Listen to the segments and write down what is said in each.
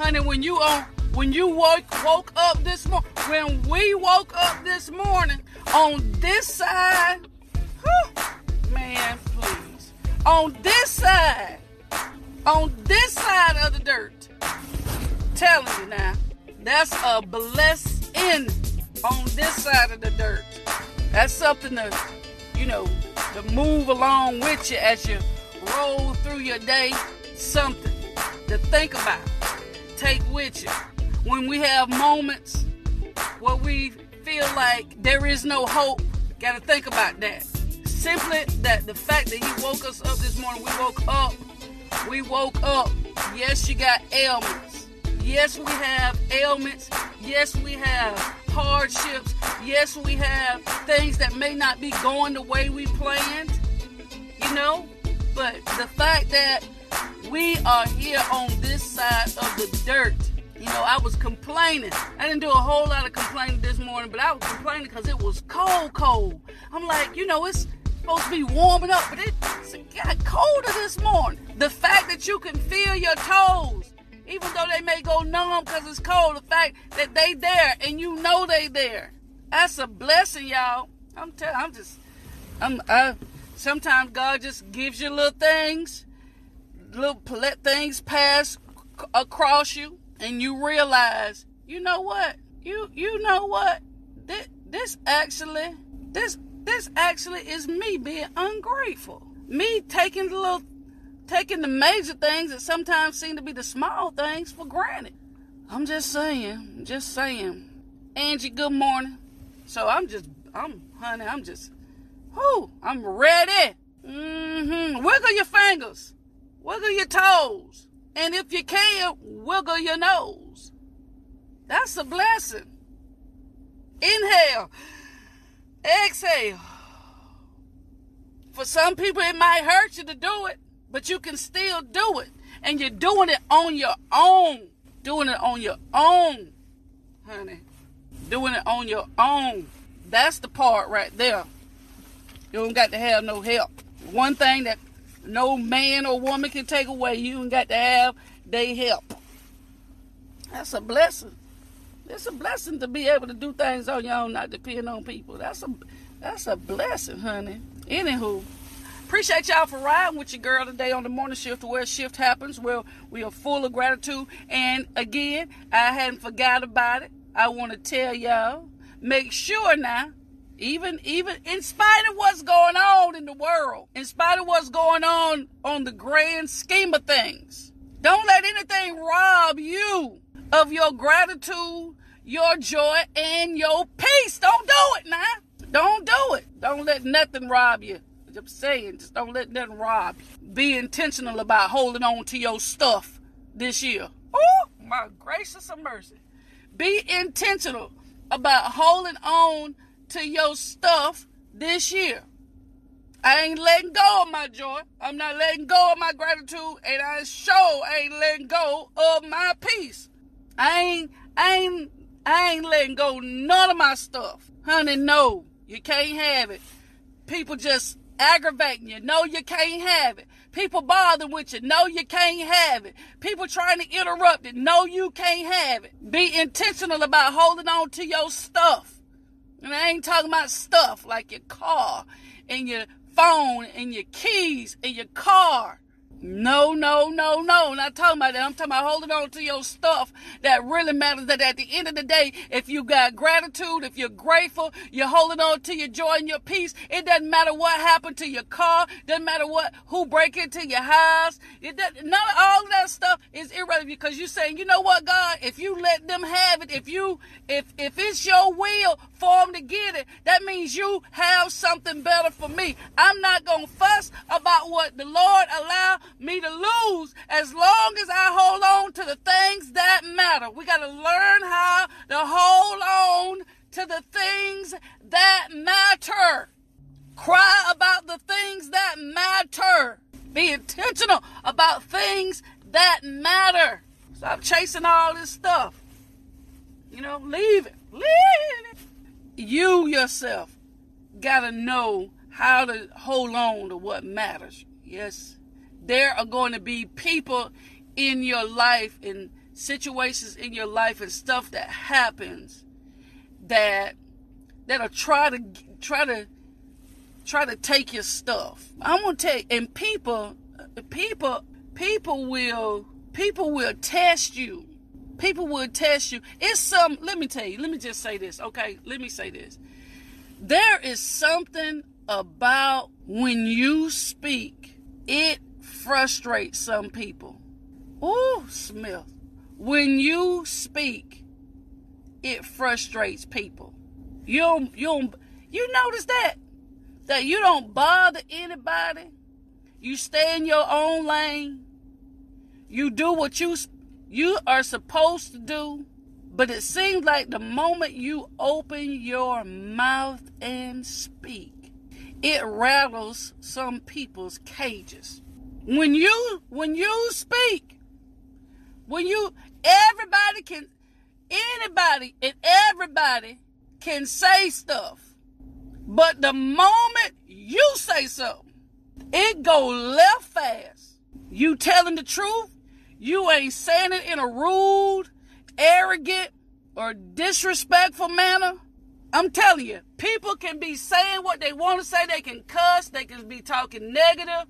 honey. When you on when you woke woke up this morning, when we woke up this morning on this side, whew, man, please, on this side, on this side of the dirt, telling you now, that's a blessing on this side of the dirt. That's something to, you know, to move along with you as you roll through your day. Something to think about, take with you when we have moments where we feel like there is no hope, got to think about that. Simply that the fact that He woke us up this morning, we woke up, we woke up. Yes, you got ailments. Yes, we have ailments. Yes, we have hardships. Yes, we have things that may not be going the way we planned, you know. But the fact that we are here on this side of the dirt you know, I was complaining. I didn't do a whole lot of complaining this morning, but I was complaining because it was cold, cold. I'm like, you know, it's supposed to be warming up, but it, got colder this morning. The fact that you can feel your toes, even though they may go numb because it's cold, the fact that they there and you know they there, that's a blessing, y'all. I'm telling, I'm just, I'm, I. Sometimes God just gives you little things, little let things pass across you and you realize, you know what? You you know what? This, this actually this this actually is me being ungrateful. Me taking the little taking the major things that sometimes seem to be the small things for granted. I'm just saying, just saying. Angie, good morning. So I'm just I'm honey, I'm just whoo, I'm ready. Mm-hmm. Wiggle your fingers. Wiggle your toes. And if you can, wiggle your nose. That's a blessing. Inhale. Exhale. For some people, it might hurt you to do it, but you can still do it. And you're doing it on your own. Doing it on your own, honey. Doing it on your own. That's the part right there. You don't got to have no help. One thing that no man or woman can take away. You ain't got to have they help. That's a blessing. It's a blessing to be able to do things on your own, not depend on people. That's a that's a blessing, honey. Anywho, appreciate y'all for riding with your girl today on the morning shift where shift happens. Well, we are full of gratitude. And again, I hadn't forgot about it. I want to tell y'all, make sure now even even in spite of what's going on in the world, in spite of what's going on on the grand scheme of things, don't let anything rob you of your gratitude, your joy, and your peace. Don't do it now. Don't do it. Don't let nothing rob you. I'm saying, just don't let nothing rob you. Be intentional about holding on to your stuff this year. Oh, my gracious mercy. Be intentional about holding on to your stuff this year. I ain't letting go of my joy. I'm not letting go of my gratitude, and I sure ain't letting go of my peace. I ain't, I ain't, I ain't letting go none of my stuff, honey. No, you can't have it. People just aggravating you. No, you can't have it. People bothering with you. No, you can't have it. People trying to interrupt it. No, you can't have it. Be intentional about holding on to your stuff. And I ain't talking about stuff like your car and your phone and your keys and your car. No, no, no, no. Not talking about that. I'm talking about holding on to your stuff that really matters. That at the end of the day, if you got gratitude, if you're grateful, you're holding on to your joy and your peace. It doesn't matter what happened to your car. Doesn't matter what who break into your house. It doesn't, none of all that stuff is irrelevant because you're saying, you know what, God, if you let them have it, if you if if it's your will for them to get it, that means you have something better for me. I'm not gonna fuss about what the Lord allowed me to lose as long as I hold on to the things that matter. We got to learn how to hold on to the things that matter. Cry about the things that matter. Be intentional about things that matter. Stop chasing all this stuff. You know, leave it. Leave it. You yourself got to know how to hold on to what matters. Yes. There are going to be people in your life and situations in your life and stuff that happens that that'll try to try to try to take your stuff. I'm gonna tell you, and people, people, people will, people will test you. People will test you. It's some. Let me tell you. Let me just say this. Okay. Let me say this. There is something about when you speak. It frustrates some people. Oh, Smith. When you speak, it frustrates people. You don't, you don't, you notice that? That you don't bother anybody. You stay in your own lane. You do what you you are supposed to do. But it seems like the moment you open your mouth and speak, it rattles some people's cages. When you when you speak, when you everybody can anybody and everybody can say stuff. But the moment you say something, it go left fast. You telling the truth, you ain't saying it in a rude, arrogant, or disrespectful manner. I'm telling you, people can be saying what they want to say. They can cuss. They can be talking negative.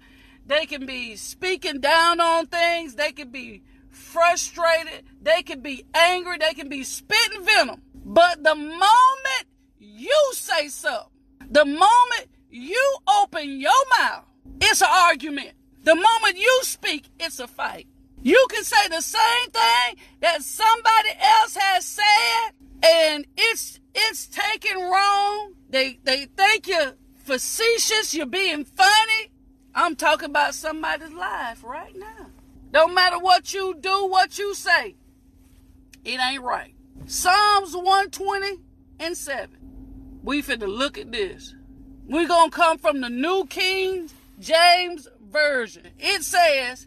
They can be speaking down on things. They can be frustrated. They can be angry. They can be spitting venom. But the moment you say something, the moment you open your mouth, it's an argument. The moment you speak, it's a fight. You can say the same thing that somebody else has said, and it's it's taken wrong. They they think you're facetious, you're being funny. I'm talking about somebody's life right now. Don't matter what you do, what you say, it ain't right. Psalms 120 and 7. We finna look at this. We're gonna come from the New King James Version. It says,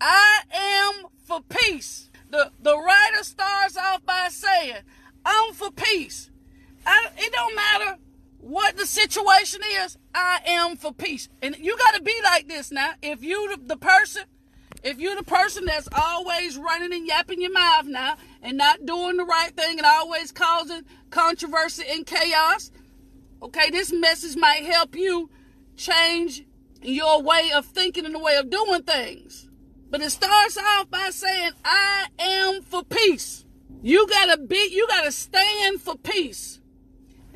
I am for peace. The, the writer starts off by saying, I'm for peace. I, it don't matter what the situation is, I am for peace. And you got to be like this now. If you the, person, if you're the person that's always running and yapping your mouth now and not doing the right thing and always causing controversy and chaos, okay, this message might help you change your way of thinking and the way of doing things. But it starts off by saying, I am for peace. You gotta be, you gotta stand for peace,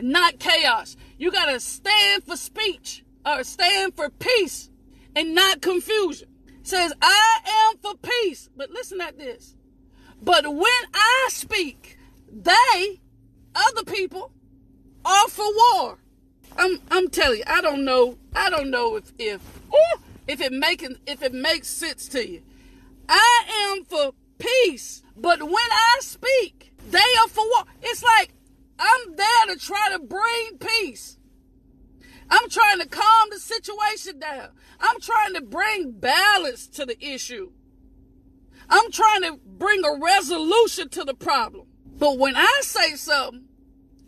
not chaos. You gotta stand for speech or stand for peace and not confusion. It says, I am for peace. But listen at this. But when I speak, they, other people, are for war. I'm I'm telling you, I don't know. I don't know if if if it making if it makes sense to you. I am for peace, but when I speak, they are for war. It's like I'm there to try to bring peace. I'm trying to calm the situation down. I'm trying to bring balance to the issue. I'm trying to bring a resolution to the problem. But when I say something,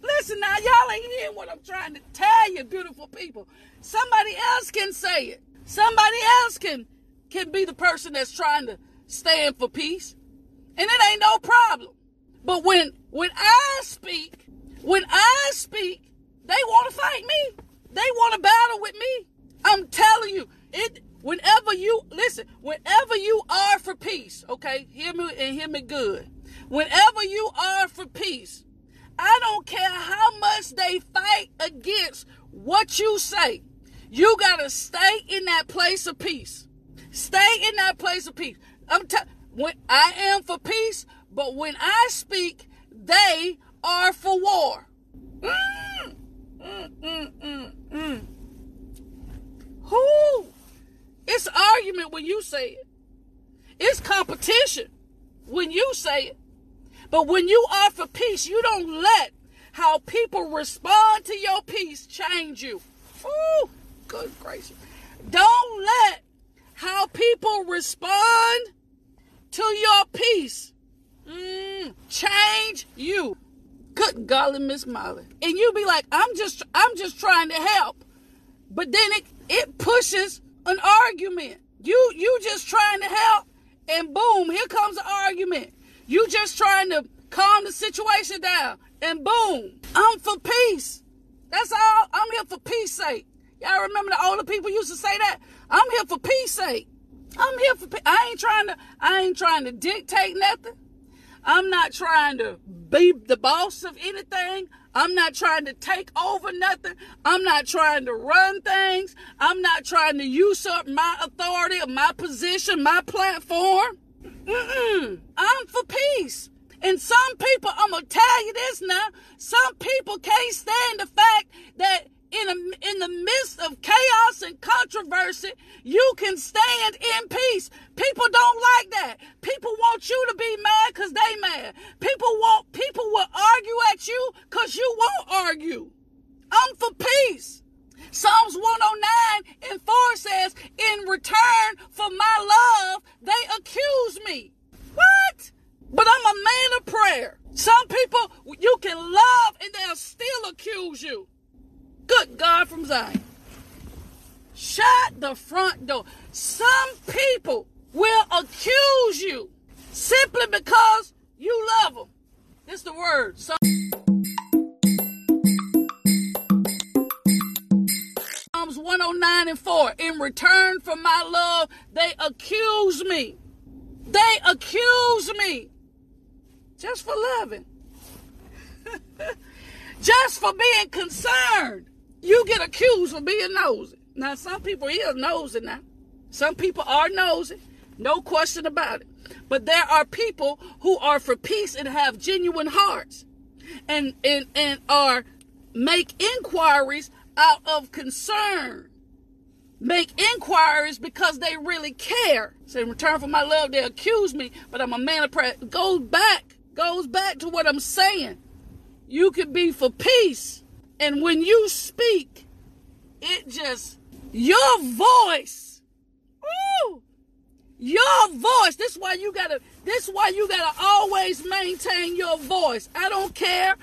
listen now, y'all ain't hearing what I'm trying to tell you, beautiful people. Somebody else can say it. Somebody else can can be the person that's trying to stand for peace. And it ain't no problem. But when when I speak, when I speak, they want to fight me. They want to battle with me. I'm telling you, it whenever you listen, whenever you are for peace, okay, hear me and hear me good. Whenever you are for peace, I don't care how much they fight against what you say. You got to stay in that place of peace. Stay in that place of peace. I'm t- when I am for peace, but when I speak, they are for war. Mm, mm, mm, mm, mm. Who? It's argument when you say it. It's competition when you say it. But when you are for peace, you don't let how people respond to your peace change you. Ooh, good gracious. Don't let how people respond to your peace mm, change you. Good golly, Miss Molly. And you be like, I'm just I'm just trying to help. But then it it pushes an argument. You you just trying to help and boom, here comes an argument. You just trying to calm the situation down and boom, I'm for peace. That's all. I'm here for peace sake. Y'all remember the older people used to say that? I'm here for peace sake. I'm here for I ain't trying to I ain't trying to dictate nothing. I'm not trying to be the boss of anything. I'm not trying to take over nothing. I'm not trying to run things. I'm not trying to usurp my authority or my position, my platform. Mm-mm. I'm for peace. And some people, I'm gonna tell you this now. Some people can't stand the fact that in a, in the midst of chaos and controversy, you can stand in peace. People don't like that. People want you to be mad because they mad. People want people will argue at you because you won't argue. I'm for peace. Psalms 109 and 4 says, In return for my love, they accuse me. What? But I'm a man of prayer. Some people you can love and they'll still accuse you. Good God from Zion. Shut the front door. Some people will accuse you simply because you love them. It's the word. Psalms 109 and 4. In return for my love, they accuse me. They accuse me just for loving, just for being concerned you get accused for being nosy. Now, some people is nosy now. Some people are nosy. No question about it. But there are people who are for peace and have genuine hearts and, and, and are make inquiries out of concern. Make inquiries because they really care. So in return for my love, they accuse me, but I'm a man of prayer. Go back, goes back to what I'm saying. You could be for peace and when you speak, it just, your voice, ooh, your voice. This is why you gotta, this is why you gotta always maintain your voice. I don't care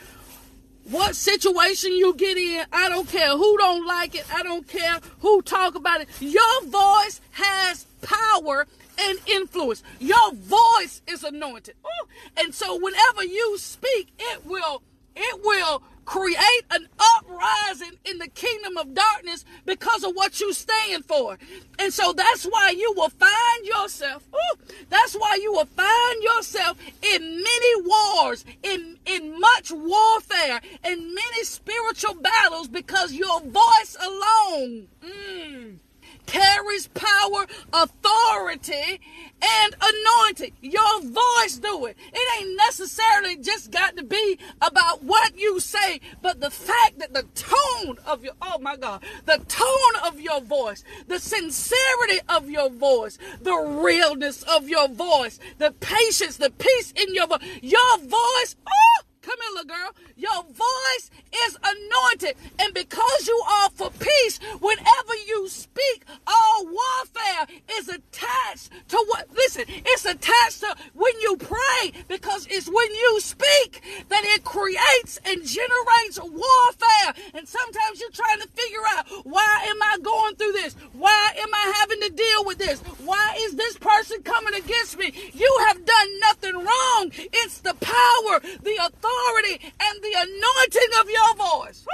what situation you get in. I don't care who don't like it. I don't care who talk about it. Your voice has power and influence. Your voice is anointed. Ooh. And so whenever you speak, it will, it will create an uprising in the kingdom of darkness because of what you stand for. And so that's why you will find yourself, ooh, that's why you will find yourself in many wars, in, in much warfare, in many spiritual battles because your voice alone. Mm, carries power, authority, and anointing. Your voice do it. It ain't necessarily just got to be about what you say, but the fact that the tone of your, oh my God, the tone of your voice, the sincerity of your voice, the realness of your voice, the patience, the peace in your voice, your voice, oh, Come here, little girl. Your voice is anointed. And because you are for peace, whenever you speak, all warfare is attached to what? Listen, it's attached to when you pray because it's when you speak that it creates and generates warfare. And sometimes you're trying to figure out why am I going through this? Why am I having to deal with this? Why is this person coming against me? You have done nothing wrong. It's the power, the authority authority and the anointing of your voice.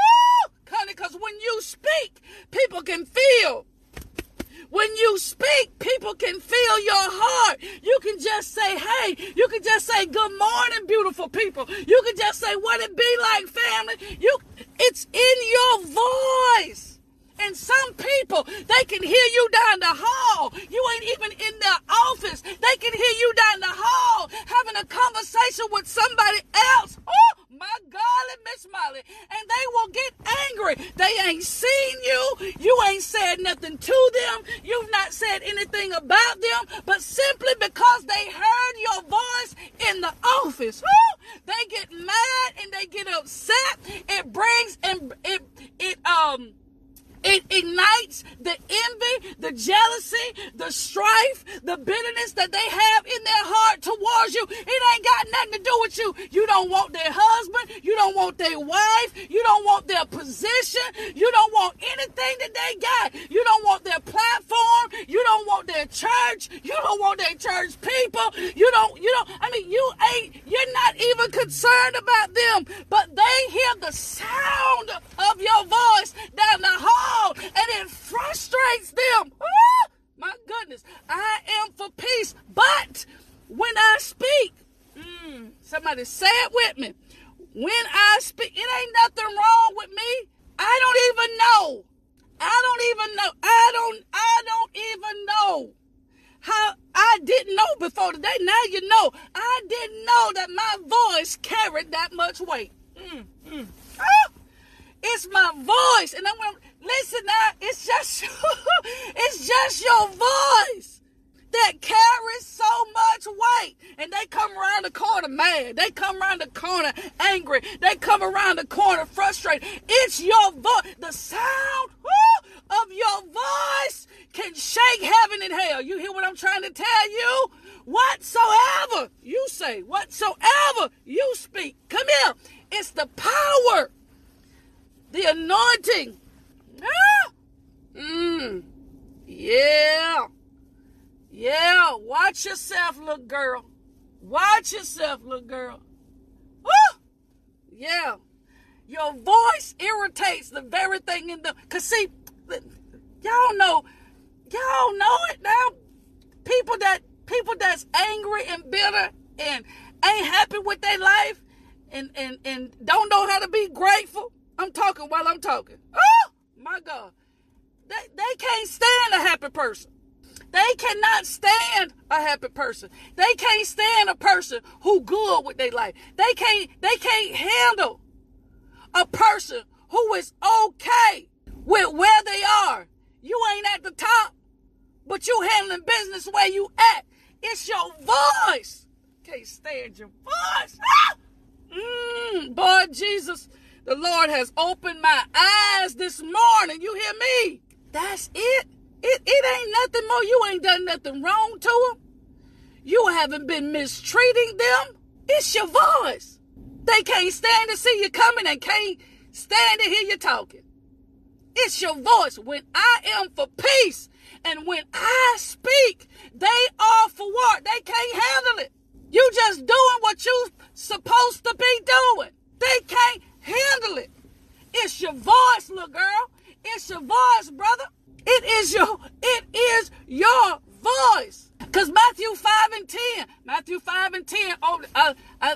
Honey, because when you speak, people can feel. When you speak, people can feel your heart. You can just say, hey, you can just say, good morning, beautiful people. You can just say, what it be like, family. You, it's in your voice. And some people, they can hear you down the hall. You ain't even in their office. They can hear you down the hall having a conversation with somebody else. Oh, my golly, Miss Molly, and they will get angry. They ain't seen you. You ain't said nothing to them. You've not said anything about them, but simply because they heard your voice in the office, they get mad and they get upset. It brings and it it um it ignites the envy, the jealousy, the strife, the bitterness that they have in their heart towards you. It ain't got nothing to do with you. You don't want their husband. You don't want their wife. You don't want their position. You don't want anything that they got. You don't want their platform. You don't want their church. You don't want their church people. You don't, you don't, I mean, you ain't, you're not even concerned about them, but they hear the sound of your voice down the and it frustrates them. Oh, my goodness, I am for peace, but when I speak, mm, somebody say it with me. When I speak, it ain't nothing wrong with me. I don't even know. I don't even know. I don't. I don't even know how I didn't know before today. Now you know. I didn't know that my voice carried that much weight. Mm, mm. Ah, it's my voice, and I'm gonna Listen now, it's just it's just your voice that carries so much weight. And they come around the corner mad. They come around the corner angry. They come around the corner frustrated. It's your voice. The sound whoo, of your voice can shake heaven and hell. You hear what I'm trying to tell you? Whatsoever you say, whatsoever you speak. Come here. It's the power, the anointing Ah! Mmm. Yeah. Yeah. Watch yourself, little girl. Watch yourself, little girl. Woo! Yeah. Your voice irritates the very thing in the. Cause see, y'all know, y'all know it now. People that people that's angry and bitter and ain't happy with their life and and and don't know how to be grateful. I'm talking while I'm talking. Oh! My God. They, they can't stand a happy person. They cannot stand a happy person. They can't stand a person who good with their life. They can't they can't handle a person who is okay with where they are. You ain't at the top, but you handling business where you at. It's your voice. Can't stand your voice. Ah! Mm, boy, Jesus. The Lord has opened my eyes this morning. You hear me? That's it. It, it ain't nothing more. You ain't done nothing wrong to them. You haven't been mistreating them. It's your voice. They can't stand to see you coming and can't stand to hear you talking. It's your voice. When I am for peace and when I speak, they are for war. They can't handle it. You just doing what you supposed to be doing. They can't Handle it. It's your voice, little girl. It's your voice, brother. It is your it is your voice. Cause Matthew five and ten, Matthew five and ten. Oh, I, I,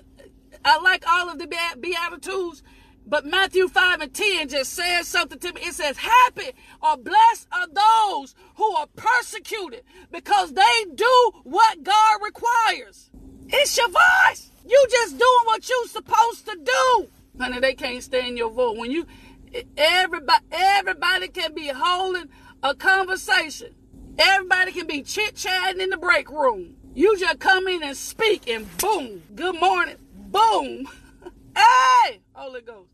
I like all of the beatitudes, but Matthew five and ten just says something to me. It says, "Happy or blessed are those who are persecuted because they do what God requires." It's your voice. You just doing what you're supposed to do. Honey, they can't stand your voice. When you everybody everybody can be holding a conversation. Everybody can be chit-chatting in the break room. You just come in and speak and boom, good morning. Boom. hey, Holy Ghost.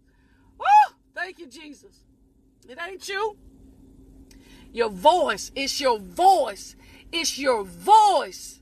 Woo! Thank you, Jesus. It ain't you. Your voice. It's your voice. It's your voice.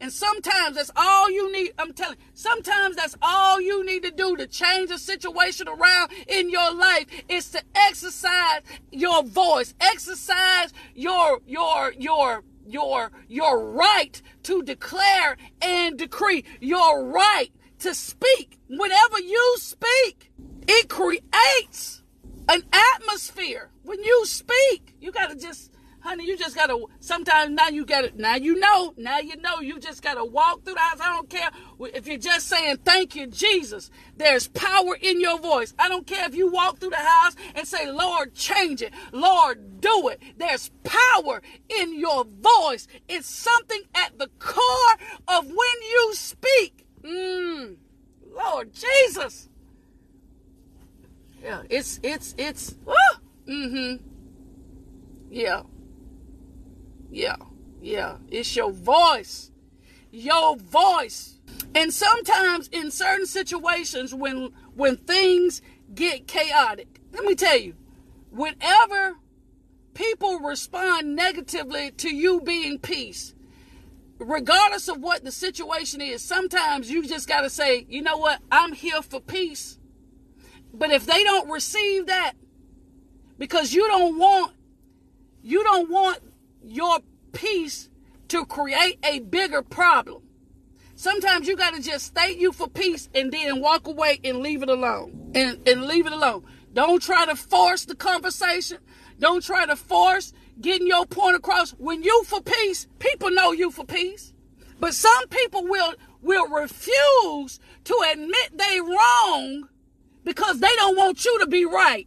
And sometimes that's all you need. I'm telling you, sometimes that's all you need to do to change a situation around in your life is to exercise your voice, exercise your, your, your, your, your right to declare and decree, your right to speak. Whenever you speak, it creates an atmosphere. When you speak, you got to just honey, you just gotta. Sometimes now you gotta. Now you know. Now you know. You just gotta walk through the house. I don't care if you're just saying thank you, Jesus. There's power in your voice. I don't care if you walk through the house and say, Lord, change it. Lord, do it. There's power in your voice. It's something at the core of when you speak. Mm, Lord Jesus. Yeah, it's it's it's. Mm-hmm. Yeah. Yeah. Yeah. It's your voice. Your voice. And sometimes in certain situations when when things get chaotic, let me tell you, whenever people respond negatively to you being peace, regardless of what the situation is, sometimes you just got to say, you know what, I'm here for peace. But if they don't receive that, because you don't want, you don't want your peace to create a bigger problem. Sometimes you got to just state you for peace and then walk away and leave it alone. And, and leave it alone. Don't try to force the conversation. Don't try to force getting your point across. When you for peace, people know you for peace. But some people will will refuse to admit they wrong because they don't want you to be right.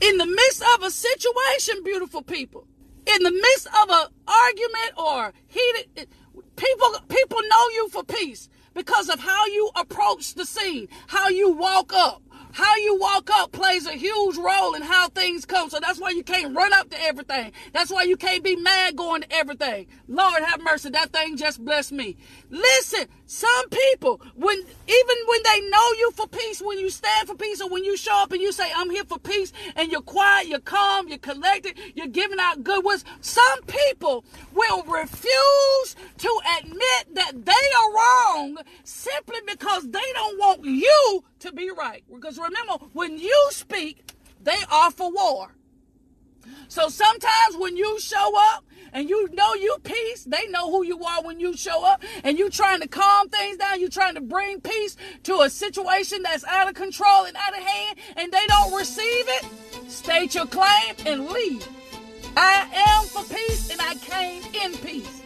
In the midst of a situation, beautiful people, in the midst of an argument or heated people people know you for peace because of how you approach the scene, how you walk up, how you walk up plays a huge role in how things come. So that's why you can't run up to everything. That's why you can't be mad going to everything. Lord have mercy. That thing just blessed me. Listen, some people, when even when they know you for peace, when you stand for peace, or when you show up and you say, I'm here for peace, and you're quiet, you're calm, you're collected, you're giving out good words, some people will refuse to admit that they are wrong simply because they don't want you to be right. Because remember, when you speak, they are for war. So sometimes when you show up and you know you peace, they know who you are when you show up and you trying to calm things down, you trying to bring peace to a situation that's out of control and out of hand and they don't receive it, state your claim and leave. I am for peace and I came in peace.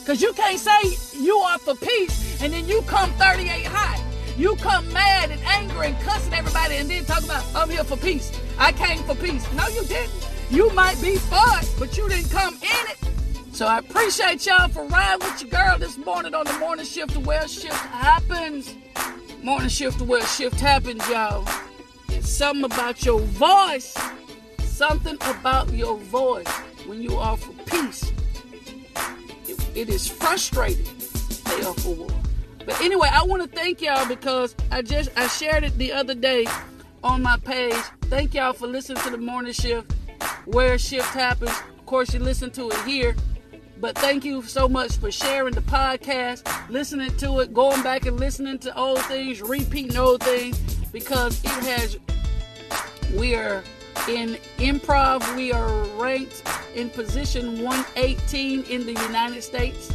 Because you can't say you are for peace and then you come 38 high. You come mad and angry and cussing everybody and then talk about, I'm here for peace. I came for peace. No, you didn't. You might be it, but you didn't come in it. So I appreciate y'all for riding with your girl this morning on the morning shift to where shift happens. Morning shift to where shift happens, y'all. It's something about your voice. Something about your voice when you are for peace. it, it is frustrating. They are for war. But anyway, I want to thank y'all because I just I shared it the other day on my page. Thank y'all for listening to the morning shift, where shift happens. Of course, you listen to it here. But thank you so much for sharing the podcast, listening to it, going back and listening to old things, repeating old things, because it has. We are in improv. We are ranked in position 118 in the United States.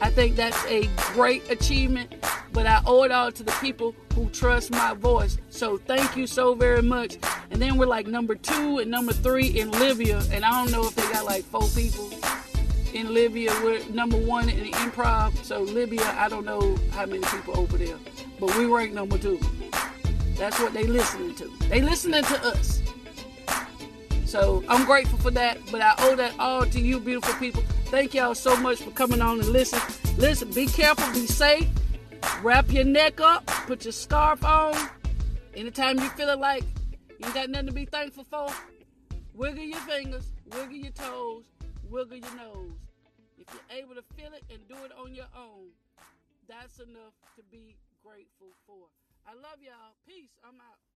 I think that's a great achievement, but I owe it all to the people who trust my voice. So thank you so very much. And then we're like number two and number three in Libya, and I don't know if they got like four people in Libya. We're number one in the improv. So Libya, I don't know how many people over there, but we rank number two. That's what they listening to. They listening to us. So I'm grateful for that, but I owe that all to you, beautiful people. Thank y'all so much for coming on and listen. Listen, be careful, be safe. Wrap your neck up, put your scarf on. Anytime you feel it like you got nothing to be thankful for, wiggle your fingers, wiggle your toes, wiggle your nose. If you're able to feel it and do it on your own, that's enough to be grateful for. I love y'all. Peace. I'm out.